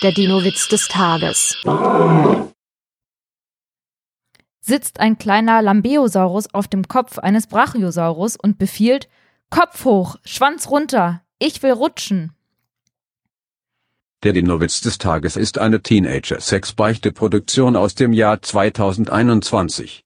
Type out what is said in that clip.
Der Dino-Witz des Tages. Sitzt ein kleiner Lambeosaurus auf dem Kopf eines Brachiosaurus und befiehlt: Kopf hoch, Schwanz runter, ich will rutschen. Der Dino-Witz des Tages ist eine Teenager-Sex-Beichte-Produktion aus dem Jahr 2021.